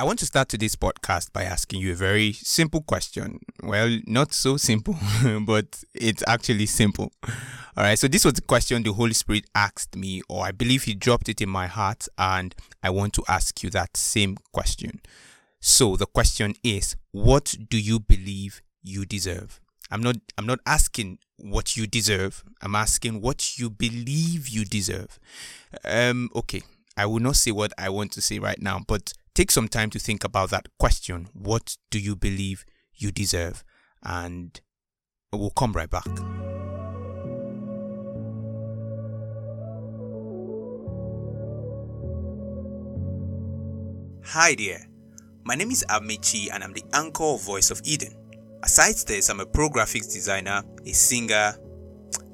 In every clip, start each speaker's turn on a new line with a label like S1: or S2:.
S1: I want to start today's podcast by asking you a very simple question. Well, not so simple, but it's actually simple. All right, so this was the question the Holy Spirit asked me, or I believe He dropped it in my heart, and I want to ask you that same question. So the question is, what do you believe you deserve? I'm not I'm not asking what you deserve. I'm asking what you believe you deserve. Um okay, I will not say what I want to say right now, but take some time to think about that question. What do you believe you deserve? And we'll come right back. Hi there. My name is Amaechi and I'm the anchor of Voice of Eden. Aside this, I'm a pro graphics designer, a singer,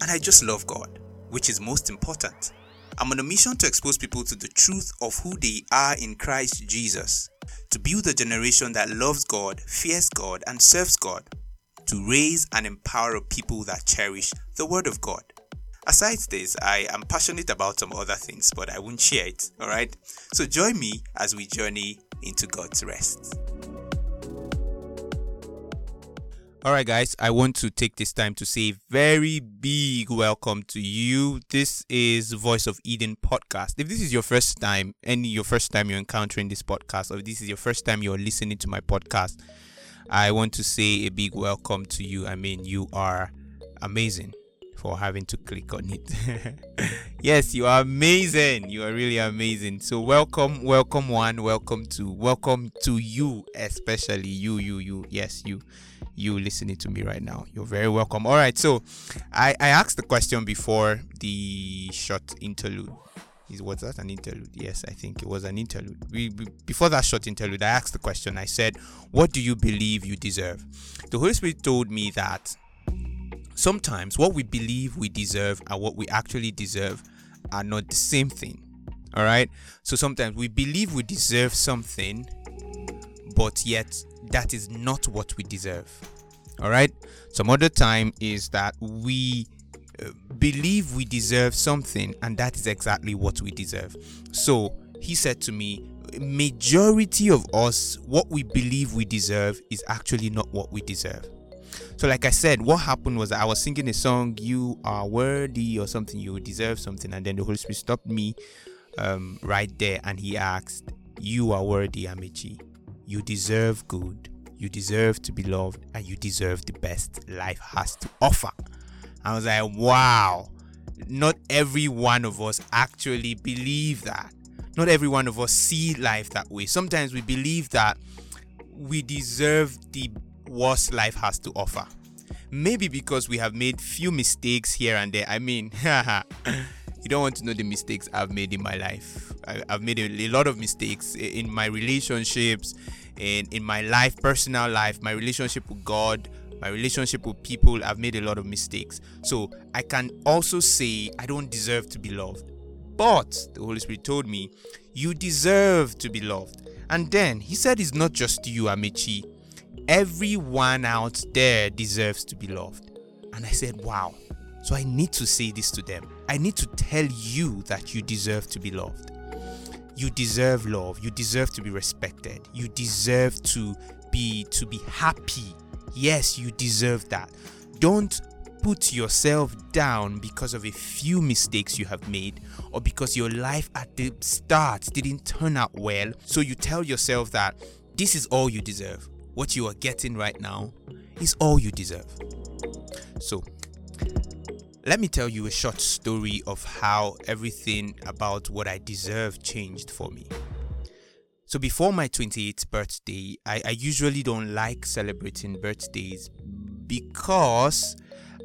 S1: and I just love God, which is most important. I'm on a mission to expose people to the truth of who they are in Christ Jesus, to build a generation that loves God, fears God, and serves God, to raise and empower people that cherish the Word of God. Aside this, I am passionate about some other things, but I won't share it, alright? So join me as we journey into God's rest. All right, guys, I want to take this time to say very big welcome to you. This is Voice of Eden podcast. If this is your first time, any your first time you're encountering this podcast, or if this is your first time you're listening to my podcast, I want to say a big welcome to you. I mean, you are amazing for having to click on it. yes, you are amazing. You are really amazing. So welcome, welcome one, welcome two, welcome to you, especially you, you, you. Yes, you you listening to me right now. You're very welcome. All right, so I, I asked the question before the short interlude. Is was that an interlude? Yes, I think it was an interlude. We, we, before that short interlude, I asked the question. I said, "What do you believe you deserve?" The Holy Spirit told me that sometimes what we believe we deserve and what we actually deserve are not the same thing. All right. So sometimes we believe we deserve something, but yet that is not what we deserve. All right. Some other time is that we uh, believe we deserve something, and that is exactly what we deserve. So he said to me, majority of us, what we believe we deserve is actually not what we deserve. So, like I said, what happened was I was singing a song, "You are worthy" or something, "You deserve something," and then the Holy Spirit stopped me um, right there, and He asked, "You are worthy, Amaechi. You deserve good. You deserve to be loved, and you deserve the best life has to offer." I was like, "Wow." Not every one of us actually believe that. Not every one of us see life that way. Sometimes we believe that we deserve the worst life has to offer. Maybe because we have made few mistakes here and there. I mean, you don't want to know the mistakes I've made in my life. I, have made a, a, lot of mistakes in my relationships, in in my life, personal life, my relationship with God, my relationship with people. I've made a lot of mistakes. So I can also say I don't deserve to be loved. But the Holy Spirit told me, you deserve to be loved. And then he said it's not just you, Amaechi Everyone out there deserves to be loved. And I said, Wow. So I need to say this to them. I need to tell you that you deserve to be loved. You deserve love. You deserve to be respected. You deserve to be to be happy. Yes, you deserve that. Don't put yourself down because of a few mistakes you have made or because your life at the start didn't turn out well. So you tell yourself that this is all you deserve what you are getting right now is all you deserve. So, let me tell you a short story of how everything about what I deserve changed for me. So, before my 28th birthday, I, I usually don't like celebrating birthdays because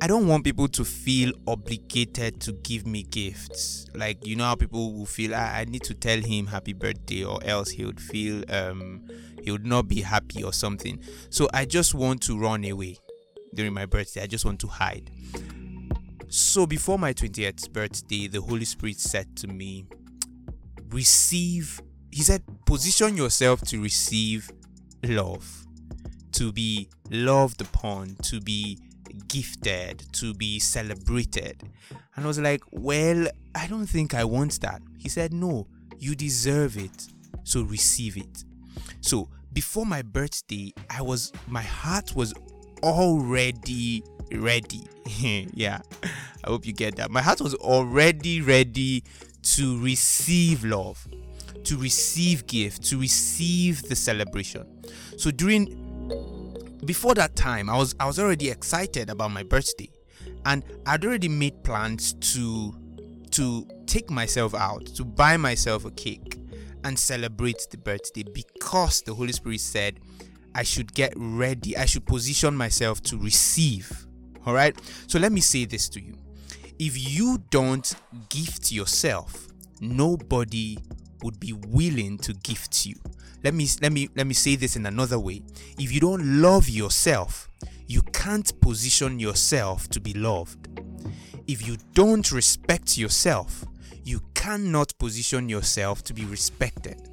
S1: I don't want people to feel obligated to give me gifts. Like, you know how people will feel, I, I need to tell him happy birthday, or else he would feel um, he would not be happy or something. So I just want to run away during my birthday. I just want to hide. So before my 20th birthday, the Holy Spirit said to me, Receive, He said, position yourself to receive love, to be loved upon, to be gifted, to be celebrated. And I was like, Well, I don't think I want that. He said, No, you deserve it. So receive it. So before my birthday, I was my heart was already ready. yeah, I hope you get that. My heart was already ready to receive love, to receive gift, to receive the celebration. So during before that time, I was I was already excited about my birthday, and I'd already made plans to to take myself out, to buy myself a cake, and celebrate the birthday because the Holy Spirit said I should get ready, I should position myself to receive. All right. So let me say this to you: if you don't gift yourself, nobody would be willing to gift you. Let me let me let me say this in another way. If you don't love yourself you can't position yourself to be loved. If you don't respect yourself you cannot position yourself to be respected.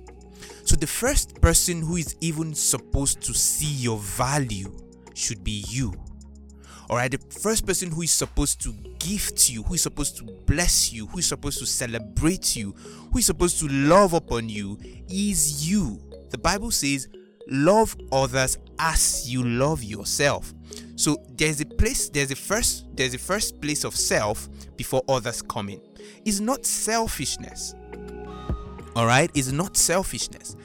S1: So the first person who is even supposed to see your value should be you all right the first person who is supposed to gift you who is supposed to bless you who is supposed to celebrate you who is supposed to love upon you is you the Bible says, love others as you love yourself. So there's a place, there's a first, there's a first place of self before others come in. It's not selfishness. Alright? It's not selfishness.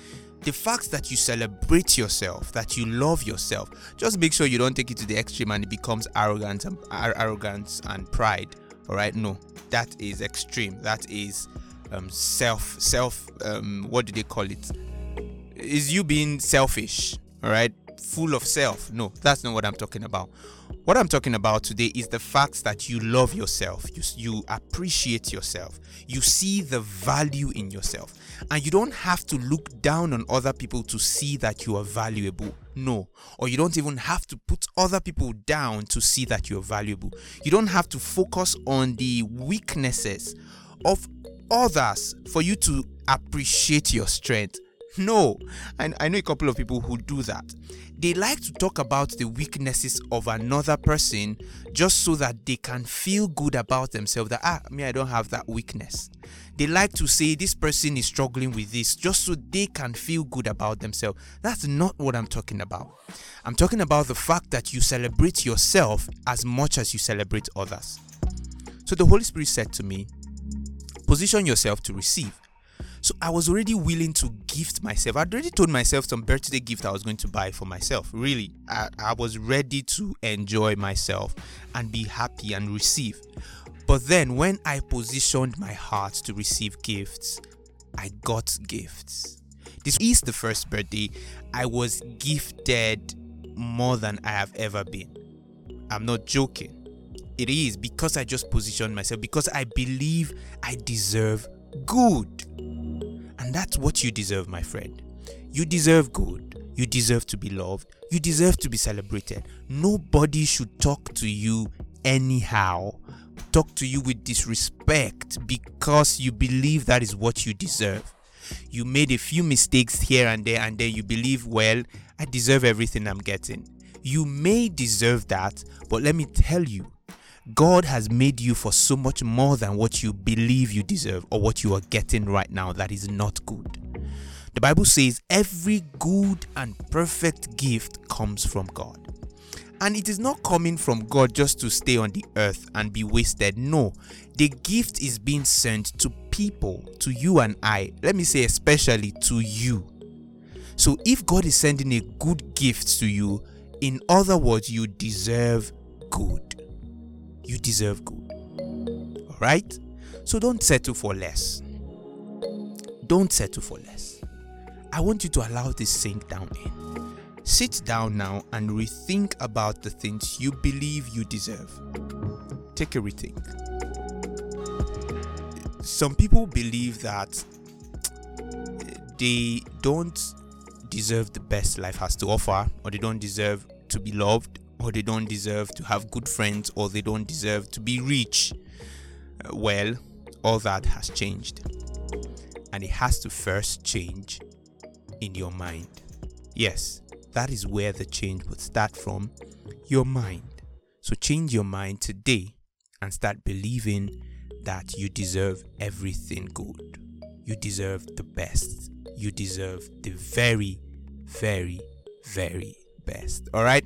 S1: The fact that you celebrate yourself, that you love yourself, just make sure you don't take it to the extreme and it becomes arrogance and arrogance and pride. Alright? No, that is extreme. That is um, self self um, what do they call it is you being selfish, all right? Full of self. No, that's not what I'm talking about. What I'm talking about today is the fact that you love yourself, you, you appreciate yourself, you see the value in yourself, and you don't have to look down on other people to see that you are valuable. No, or you don't even have to put other people down to see that you're valuable. You don't have to focus on the weaknesses of others for you to appreciate your strength no, and I know a couple of people who do that. They like to talk about the weaknesses of another person just so that they can feel good about themselves that, ah, me, I don't have that weakness. They like to say this person is struggling with this just so they can feel good about themselves. That's not what I'm talking about. I'm talking about the fact that you celebrate yourself as much as you celebrate others. So the Holy Spirit said to me, Position yourself to receive. So I was already willing to gift myself. I'd already told myself some birthday gift I was going to buy for myself. Really, I, I was ready to enjoy myself and be happy and receive. But then when I positioned my heart to receive gifts, I got gifts. This is the first birthday I was gifted more than I have ever been. I'm not joking. It is because I just positioned myself, because I believe I deserve good. And that's what you deserve, my friend. You deserve good. You deserve to be loved. You deserve to be celebrated. Nobody should talk to you anyhow, talk to you with disrespect because you believe that is what you deserve. You made a few mistakes here and there, and then you believe, well, I deserve everything I'm getting. You may deserve that, but let me tell you, God has made you for so much more than what you believe you deserve or what you are getting right now that is not good. The Bible says every good and perfect gift comes from God. And it is not coming from God just to stay on the earth and be wasted. No, the gift is being sent to people, to you and I. Let me say, especially to you. So if God is sending a good gift to you, in other words, you deserve good you deserve good. Alright? So don't settle for less. Don't settle for less. I want you to allow this sink down in. Sit down now and rethink about the things you believe you deserve. Take a rethink. Some people believe that they don't deserve the best life has to offer, or they don't deserve to be loved, or they don't deserve to have good friends, or they don't deserve to be rich. Uh, well, all that has changed. And it has to first change in your mind. Yes, that is where the change would start from your mind. So change your mind today and start believing that you deserve everything good. You deserve the best. You deserve the very very, very best. All right.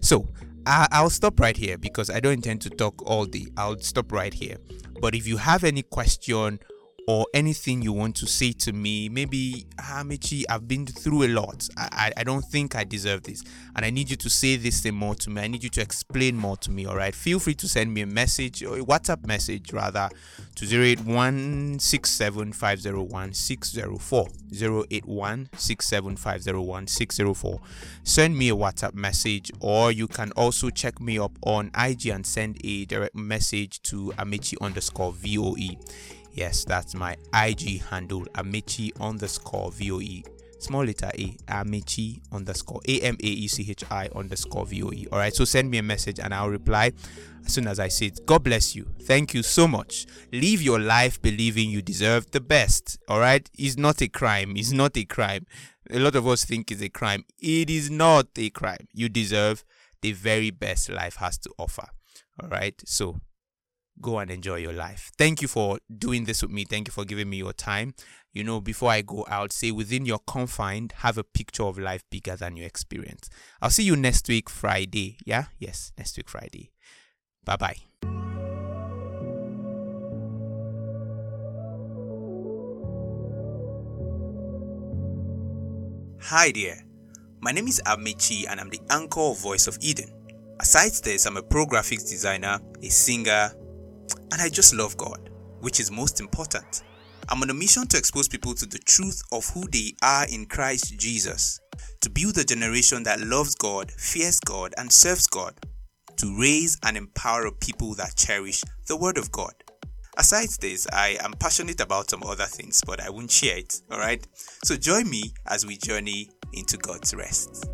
S1: So I- I'll stop right here because I don't intend to talk all day. I'll stop right here. But if you have any question or anything you want to say to me, maybe ah, Hamichi, I've been through a lot. I, I, I don't think I deserve this. And I need you to say this thing more to me. I need you to explain more to me. All right. Feel free to send me a message or a WhatsApp message rather to 081 674 Send me a WhatsApp message or you can also check me up on IG and send a direct message to Amaechi underscore VOE. Yes, that's my IG handle, Amaechi underscore VOE. Small letter A, Amaechi underscore A M A E C H I underscore VOE. All right, so send me a message and I'll reply as soon as I see it. God bless you. Thank you so much. Live your life believing you deserve the best. All right, it's not a crime. It's not a crime. A lot of us think it's a crime. It is not a crime. You deserve the very best life has to offer. All right, so go and enjoy your life. Thank you for doing this with me. Thank you for giving me your time. You know, before I go out, say within your confined, have a picture of life bigger than your experience. I'll see you next week, Friday. Yeah? Yes, next week, Friday. Bye bye. Hi there. My name is Amaechi and I'm the anchor of Voice of Eden. Aside this, I'm a pro graphics designer, a singer, and I just love God, which is most important. I'm on a mission to expose people to the truth of who they are in Christ Jesus, to build a generation that loves God, fears God, and serves God, to raise and empower people that cherish the Word of God. Aside this, I am passionate about some other things, but I won't share it, alright? So join me as we journey into God's rest.